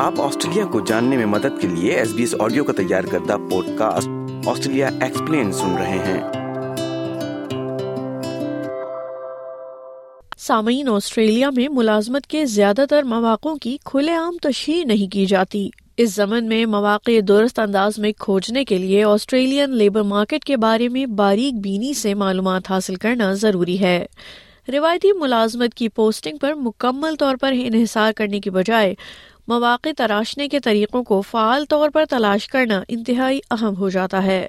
آپ آسٹریلیا کو جاننے میں مدد کے لیے ایس بی ایس آڈیو کا تیار کردہ پوڈ کاسٹ آسٹریلیا ایکسپلین سن رہے ہیں سامعین آسٹریلیا میں ملازمت کے زیادہ تر مواقع کی کھلے عام تشہیر نہیں کی جاتی اس زمن میں مواقع درست انداز میں کھوجنے کے لیے آسٹریلین لیبر مارکیٹ کے بارے میں باریک بینی سے معلومات حاصل کرنا ضروری ہے روایتی ملازمت کی پوسٹنگ پر مکمل طور پر انحصار کرنے کی بجائے مواقع تراشنے کے طریقوں کو فعال طور پر تلاش کرنا انتہائی اہم ہو جاتا ہے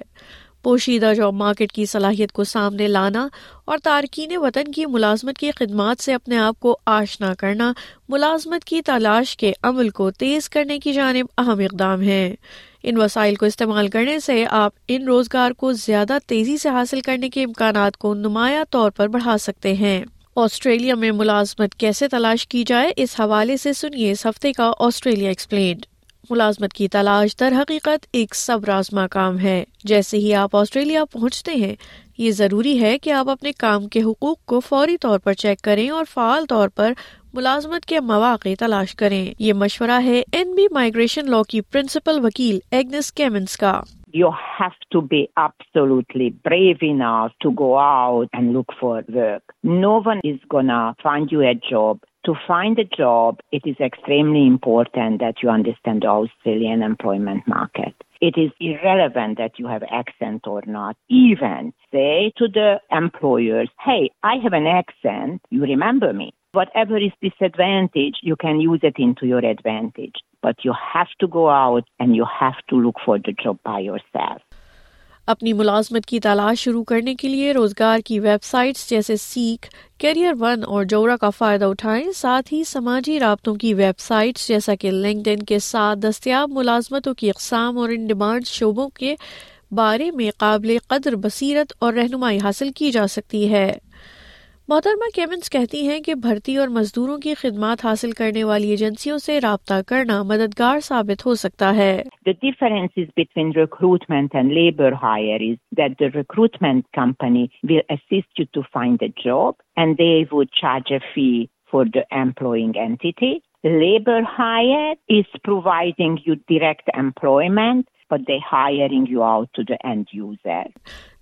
پوشیدہ جاب مارکیٹ کی صلاحیت کو سامنے لانا اور تارکین وطن کی ملازمت کی خدمات سے اپنے آپ کو آشنا کرنا ملازمت کی تلاش کے عمل کو تیز کرنے کی جانب اہم اقدام ہے ان وسائل کو استعمال کرنے سے آپ ان روزگار کو زیادہ تیزی سے حاصل کرنے کے امکانات کو نمایاں طور پر بڑھا سکتے ہیں آسٹریلیا میں ملازمت کیسے تلاش کی جائے اس حوالے سے سنیے اس ہفتے کا آسٹریلیا ایکسپلینڈ ملازمت کی تلاش در حقیقت ایک سب رازما کام ہے جیسے ہی آپ آسٹریلیا پہنچتے ہیں یہ ضروری ہے کہ آپ اپنے کام کے حقوق کو فوری طور پر چیک کریں اور فعال طور پر ملازمت کے مواقع تلاش کریں یہ مشورہ ہے این بی مائگریشن لا کی پرنسپل وکیل ایگنس کیمنس کا job it is extremely you understand آسٹریلینٹینٹربر me Whatever is disadvantage, you can use it into your advantage. But you have to go out and you have to look for the job by yourself. اپنی ملازمت کی تلاش شروع کرنے کے لیے روزگار کی ویب سائٹس جیسے سیکھ کیریئر ون اور جورا کا فائدہ اٹھائیں ساتھ ہی سماجی رابطوں کی ویب سائٹس جیسا کہ لنکڈ ان کے ساتھ دستیاب ملازمتوں کی اقسام اور ان ڈیمانڈ شعبوں کے بارے میں قابل قدر بصیرت اور رہنمائی حاصل کی جا سکتی ہے محترمہ کیمنس کہتی ہیں کہ بھرتی اور مزدوروں کی خدمات حاصل کرنے والی ایجنسیوں سے رابطہ کرنا مددگار ثابت ہو سکتا ہے The differences between recruitment and labour hire is that the recruitment company will assist you to find a job and they would charge a fee for the employing entity. Labor hire is providing providing you direct but for the hiring you out to the user.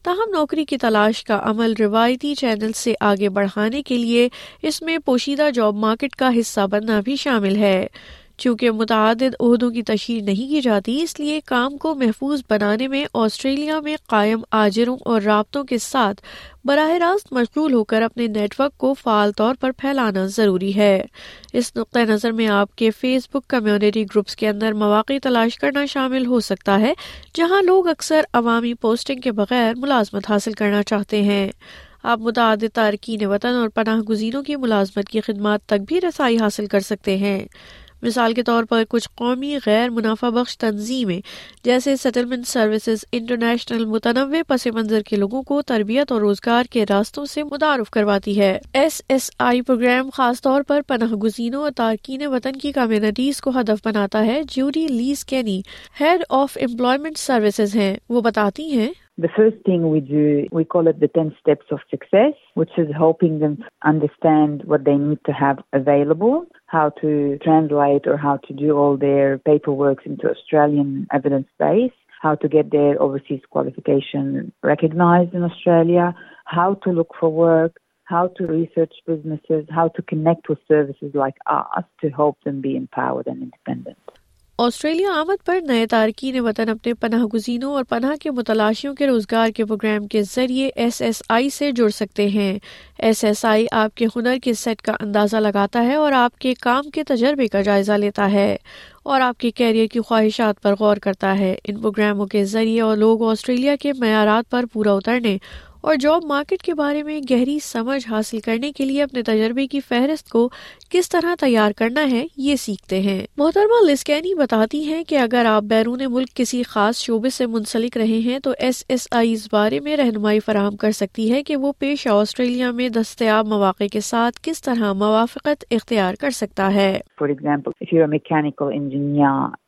تاہم نوکری کی تلاش کا عمل روایتی channel سے آگے بڑھانے کے لیے اس میں پوشیدہ جاب مارکیٹ کا حصہ بننا بھی شامل ہے چونکہ متعدد عہدوں کی تشہیر نہیں کی جاتی اس لیے کام کو محفوظ بنانے میں آسٹریلیا میں قائم آجروں اور رابطوں کے ساتھ براہ راست مشغول ہو کر اپنے نیٹ ورک کو فعال طور پر پھیلانا ضروری ہے اس نقطۂ نظر میں آپ کے فیس بک کمیونٹی گروپس کے اندر مواقع تلاش کرنا شامل ہو سکتا ہے جہاں لوگ اکثر عوامی پوسٹنگ کے بغیر ملازمت حاصل کرنا چاہتے ہیں آپ متعدد تارکین وطن اور پناہ گزینوں کی ملازمت کی خدمات تک بھی رسائی حاصل کر سکتے ہیں مثال کے طور پر کچھ قومی غیر منافع بخش تنظیمیں جیسے سیٹلمنٹ سروسز انٹرنیشنل متنوع پس منظر کے لوگوں کو تربیت اور روزگار کے راستوں سے متعارف کرواتی ہے ایس ایس آئی پروگرام خاص طور پر پناہ گزینوں اور تارکین وطن کی کمیونٹیز کو ہدف بناتا ہے جیوری لیز Kenny head of employment services ہیں وہ بتاتی ہیں the first thing understand to able how to train how to do آلپ Australian evidence how to get the verification recognise Australia how to look for work how to research business how to connect likeness Australia آمد پر نئے تارکین وطن اپنے پناہ گزینوں اور پناہ کے متلاشیوں کے روزگار کے پروگرام کے ذریعے ایس ایس آئی سے جڑ سکتے ہیں ایس ایس آئی آپ کے ہنر کے سیٹ کا اندازہ لگاتا ہے اور آپ کے کام کے تجربے کا جائزہ لیتا ہے اور آپ کے کیریئر کی خواہشات پر غور کرتا ہے ان پروگراموں کے ذریعے اور لوگ آسٹریلیا کے معیارات پر پورا اترنے اور جاب مارکیٹ کے بارے میں گہری سمجھ حاصل کرنے کے لیے اپنے تجربے کی فہرست کو کس طرح تیار کرنا ہے یہ سیکھتے ہیں محترمہ لسکینی بتاتی ہیں کہ اگر آپ بیرون ملک کسی خاص شعبے سے منسلک رہے ہیں تو ایس ایس آئی اس بارے میں رہنمائی فراہم کر سکتی ہے کہ وہ پیش آسٹریلیا میں دستیاب مواقع کے ساتھ کس طرح موافقت اختیار کر سکتا ہے for example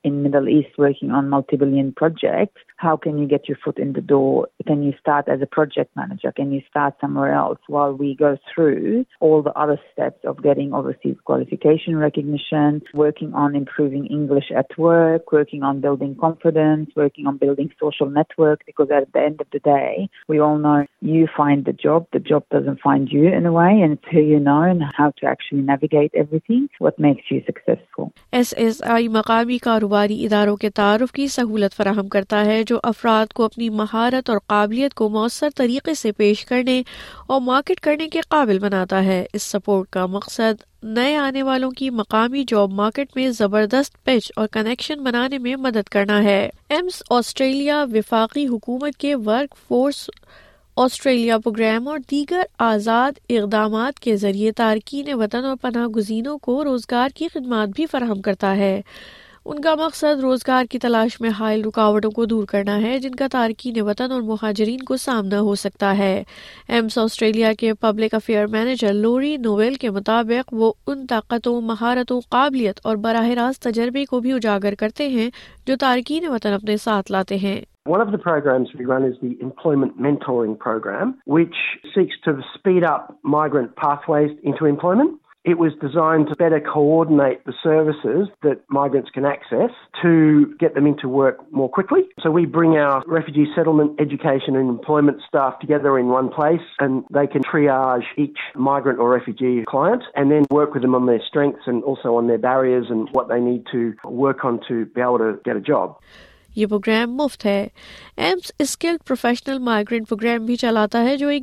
in Middle East working on multi-billion projects, how can you get your foot in the door? Can you start as a project manager? Can you start somewhere else while we go through all the other steps of getting overseas qualification recognition, working on improving English at work, working on building confidence, working on building social network? Because at the end of the day, we all know you find the job, the job doesn't find you in a way, and it's who you know and how to actually navigate everything, what makes you successful. SSI Maqami Karu کاروباری اداروں کے تعارف کی سہولت فراہم کرتا ہے جو افراد کو اپنی مہارت اور قابلیت کو مؤثر طریقے سے پیش کرنے اور مارکیٹ کرنے کے قابل بناتا ہے اس سپورٹ کا مقصد نئے آنے والوں کی مقامی جاب مارکیٹ میں زبردست پچ اور کنیکشن بنانے میں مدد کرنا ہے ایمس آسٹریلیا وفاقی حکومت کے ورک فورس آسٹریلیا پروگرام اور دیگر آزاد اقدامات کے ذریعے تارکین وطن اور پناہ گزینوں کو روزگار کی خدمات بھی فراہم کرتا ہے ان کا مقصد روزگار کی تلاش میں حائل رکاوٹوں کو دور کرنا ہے جن کا تارکین وطن اور مہاجرین کو سامنا ہو سکتا ہے ایمس آسٹریلیا کے public affair manager Laurie Nowell کے مطابق وہ ان طاقتوں مہارتوں قابلیت اور براہ راست تجربے کو بھی اجاگر کرتے ہیں جو تارکین وطن اپنے ساتھ لاتے ہیں One of the programs we run is the Employment Mentoring Program, which seeks to speed up migrant pathways into employment. It was designed to better coordinate the services that migrants can access to get them into work more quickly. So we bring our refugee settlement education and employment staff together in one place and they can triage each migrant or refugee client and then work with them on their strengths and also on their barriers and what they need to work on to be able to get a job. یہ programme مفت ہے AMES skilled professional migrant program بھی چلاتا ہے جو ایک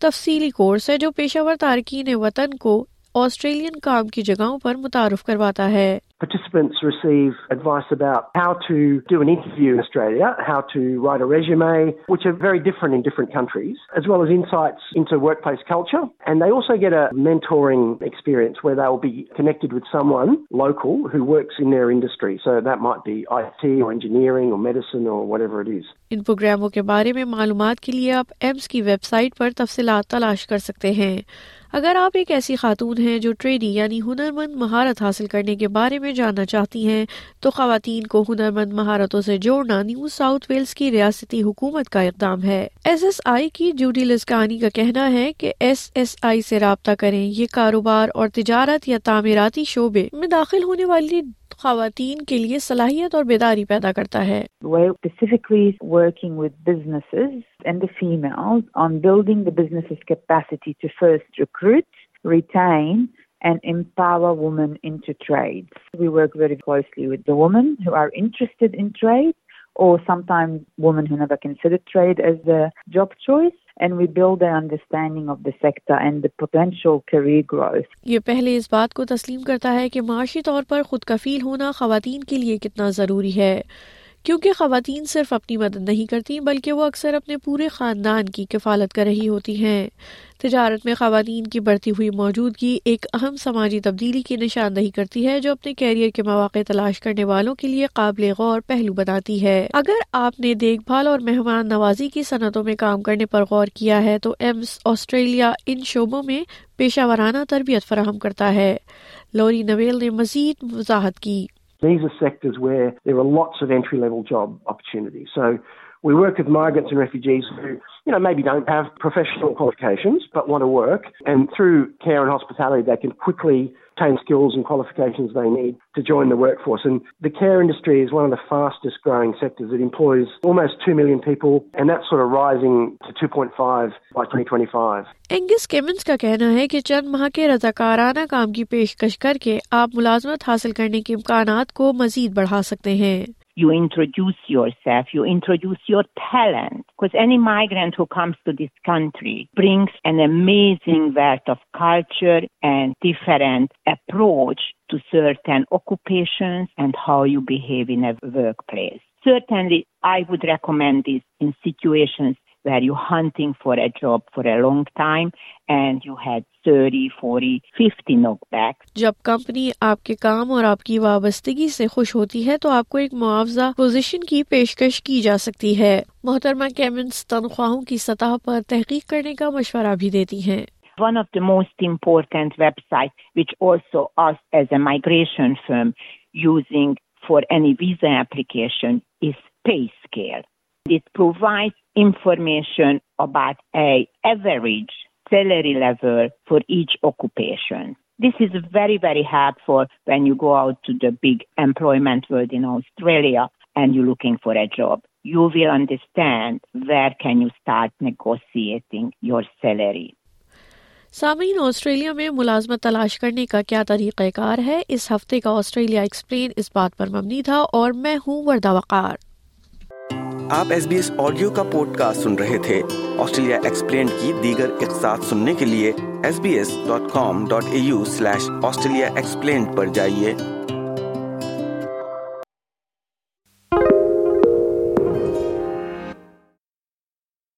تفصیلی course ہے جو پیشہ ور تارکین وطن کو آسٹریلین کام کی جگہوں پر متعارف کرواتا ہے participants receive advice about how to do an interview in Australia, how to write a resume, which are very different in different countries, as well as insights into workplace culture. And they also get a mentoring experience where they'll be connected with someone local who works in their industry. So that might be IT or engineering or medicine or whatever it is. ان پروگراموں کے بارے میں معلومات کے لیے آپ AIIMS کی web site پر تفصیلات تلاش کر سکتے ہیں اگر آپ ایک ایسی خاتون ہیں جو ٹریڈی یعنی ہنر مند مہارت حاصل کرنے کے بارے میں جاننا چاہتی ہیں تو خواتین کو ہنر مند مہارتوں سے جوڑنا نیو ساؤتھ ویلز کی ریاستی حکومت کا اقدام ہے ایس ایس آئی کی جوڈی لسکانی کا کہنا ہے کہ ایس ایس آئی سے رابطہ کریں یہ کاروبار اور تجارت یا تعمیراتی شعبے میں داخل ہونے والی خواتین کے لیے صلاحیت اور بیداری پیدا کرتا ہے یہ پہلے اس بات کو تسلیم کرتا ہے کہ معاشی طور پر خود کفیل ہونا خواتین کے لیے کتنا ضروری ہے کیونکہ خواتین صرف اپنی مدد نہیں کرتی بلکہ وہ اکثر اپنے پورے خاندان کی کفالت کر رہی ہوتی ہیں تجارت میں خواتین کی بڑھتی ہوئی موجودگی ایک اہم سماجی تبدیلی کی نشاندہی کرتی ہے جو اپنے کیریئر کے مواقع تلاش کرنے والوں کے لیے قابل غور پہلو بناتی ہے اگر آپ نے دیکھ بھال اور مہمان نوازی کی صنعتوں میں کام کرنے پر غور کیا ہے تو ایمس آسٹریلیا ان شعبوں میں پیشہ وارانہ تربیت فراہم کرتا ہے لوری نویل نے مزید وضاحت کی سیکٹ وی نوٹ سیکنٹری لوگ job opportunities we vocation work and through hospitality obtain skills and And and qualifications they need to to join the the the workforce. care industry is one of of fastest growing sectors. It employs almost 2 million people, that's sort rising 2.5 by 2025. کا کہنا ہے کہ چند ماہ کے رضاکارانہ کام کی پیشکش کر کے آپ ملازمت حاصل کرنے کے امکانات کو مزید بڑھا سکتے ہیں You introduce yourself, you introduce your talent. Because any migrant who comes to this country brings an amazing wealth of culture and different approach to certain occupations and how you behave in a workplace. Certainly, I would recommend this in situations where you're hunting for a job for a long time and you had 30, 40, 50 knockbacks. جب company آپ کے کام اور آپ کی وابستگی سے خوش ہوتی ہے تو آپ کو ایک معاوضہ پوزیشن کی پیشکش کی جا سکتی ہے محترمہ کیمنس تنخواہوں کی سطح پر تحقیق کرنے کا مشورہ بھی دیتی ہیں One of the most important websites which also us as a migration firm using for any visa application is PayScale. It provides information about a average salary level for each occupation. This is very, very helpful when you go out to the big employment world in Australia and you're looking for a job. You will understand where can you start negotiating your salary. سامعین Australia میں ملازمت تلاش کرنے کا کیا طریقہ کار ہے اس ہفتے کا آسٹریلیا ایکسپلین اس بات پر مبنی تھا اور میں ہوں وردہ وقار آپ ایس بی ایس آڈیو کا پوڈ کاسٹ سن رہے تھے آسٹریلیا ایکسپلین کی دیگر اقساط سننے کے لیے S B S dot com dot A U slash Australia explained پر جائیے